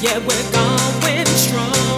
yeah, we're going strong.